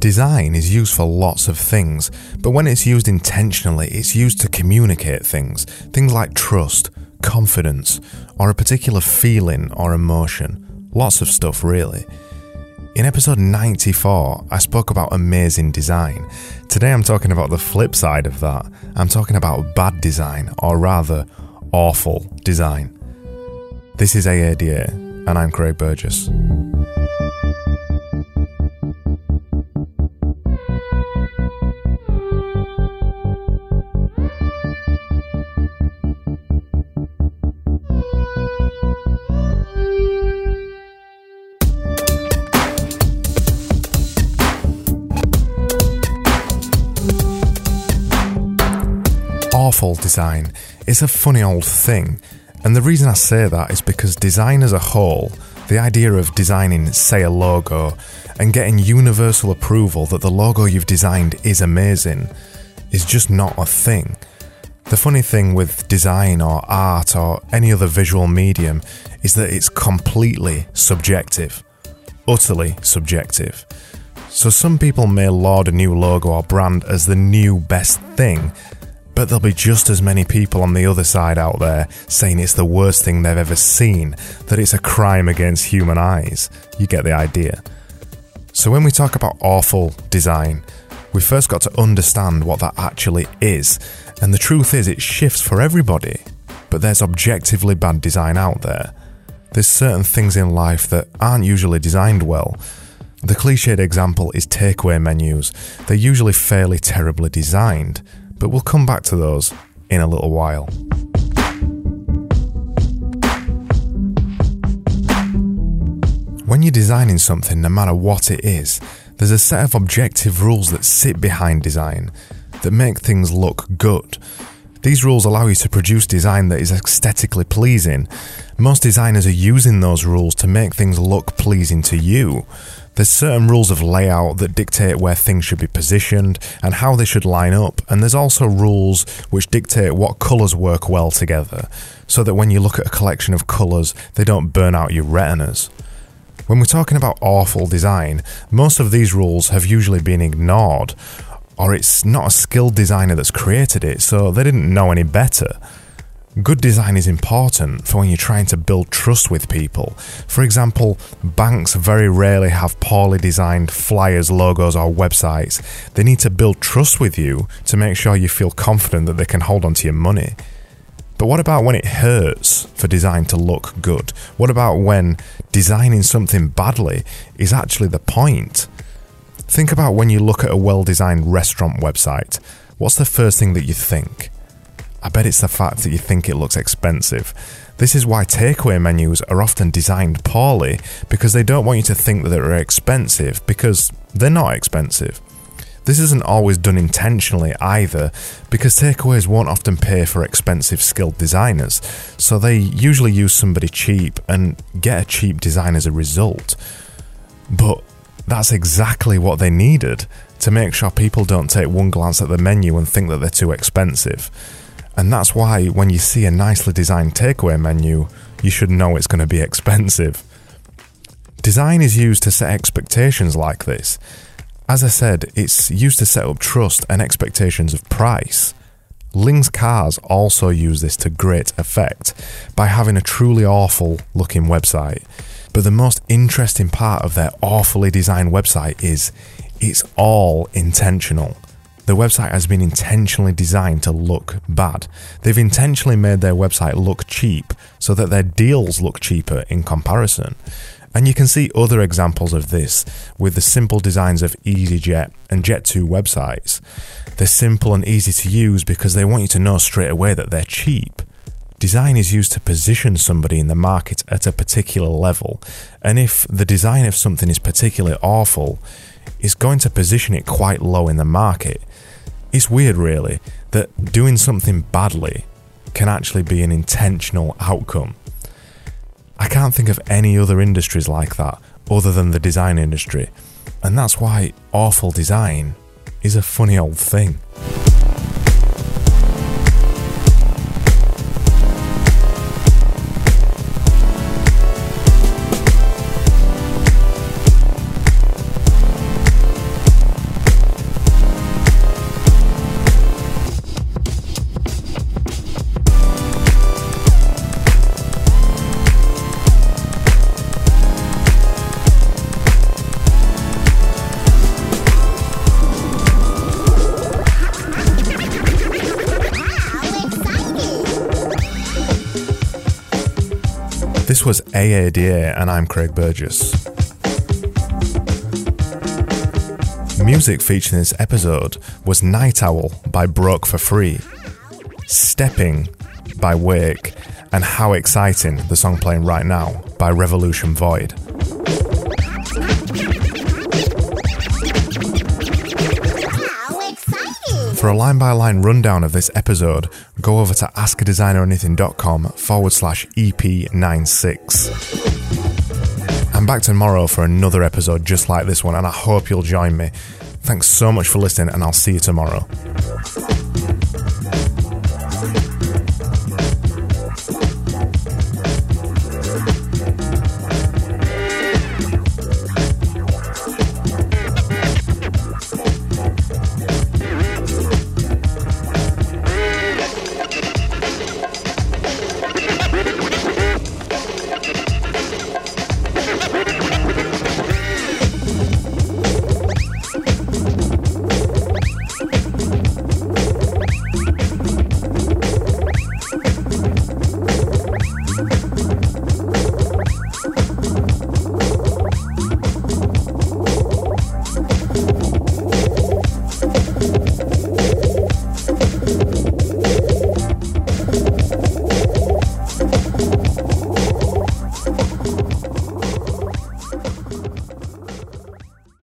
Design is used for lots of things, but when it's used intentionally, it's used to communicate things. Things like trust, confidence, or a particular feeling or emotion. Lots of stuff, really. In episode 94, I spoke about amazing design. Today I'm talking about the flip side of that. I'm talking about bad design, or rather, awful design. This is AADA, and I'm Craig Burgess. Design is a funny old thing. And the reason I say that is because design as a whole, the idea of designing, say, a logo, and getting universal approval that the logo you've designed is amazing, is just not a thing. The funny thing with design or art or any other visual medium is that it's completely subjective. Utterly subjective. So some people may laud a new logo or brand as the new best thing, but there'll be just as many people on the other side out there saying it's the worst thing they've ever seen, that it's a crime against human eyes. You get the idea. So when we talk about awful design, we first got to understand what that actually is, and the truth is it shifts for everybody. But there's objectively bad design out there. There's certain things in life that aren't usually designed well. The cliched example is takeaway menus. They're usually fairly terribly designed but we'll come back to those in a little while. When you're designing something, no matter what it is, there's a set of objective rules that sit behind design that make things look good. These rules allow you to produce design that is aesthetically pleasing. Most designers are using those rules to make things look pleasing to you. There's certain rules of layout that dictate where things should be positioned and how they should line up, and there's also rules which dictate what colours work well together, so that when you look at a collection of colours, they don't burn out your retinas. When we're talking about awful design, most of these rules have usually been ignored, or it's not a skilled designer that's created it, so they didn't know any better. Good design is important for when you're trying to build trust with people. For example, banks very rarely have poorly designed flyers, logos, or websites. They need to build trust with you to make sure you feel confident that they can hold onto your money. But what about when it hurts for design to look good? What about when designing something badly is actually the point? Think about when you look at a well designed restaurant website. What's the first thing that you think? I bet it's the fact that you think it looks expensive. This is why takeaway menus are often designed poorly because they don't want you to think that they're expensive because they're not expensive. This isn't always done intentionally either because takeaways won't often pay for expensive skilled designers, so they usually use somebody cheap and get a cheap design as a result. But that's exactly what they needed to make sure people don't take one glance at the menu and think that they're too expensive. And that's why when you see a nicely designed takeaway menu, you should know it's going to be expensive. Design is used to set expectations like this. As I said, it's used to set up trust and expectations of price. Lings Cars also use this to great effect by having a truly awful looking website. But the most interesting part of their awfully designed website is it's all intentional. The website has been intentionally designed to look bad. They've intentionally made their website look cheap so that their deals look cheaper in comparison. And you can see other examples of this with the simple designs of EasyJet and Jet2 websites. They're simple and easy to use because they want you to know straight away that they're cheap. Design is used to position somebody in the market at a particular level, and if the design of something is particularly awful, it's going to position it quite low in the market it's weird, really, that doing something badly can actually be an intentional outcome. I can't think of any other industries like that other than the design industry, and that's why awful design is a funny old thing. This was AADA, and I'm Craig Burgess. Music featured in this episode was Night Owl by Broke for Free, Stepping by Wake, and How Exciting, the song playing right now, by Revolution Void. For a line by line rundown of this episode, go over to askadesigneranything.com forward slash EP96. I'm back tomorrow for another episode just like this one, and I hope you'll join me. Thanks so much for listening, and I'll see you tomorrow.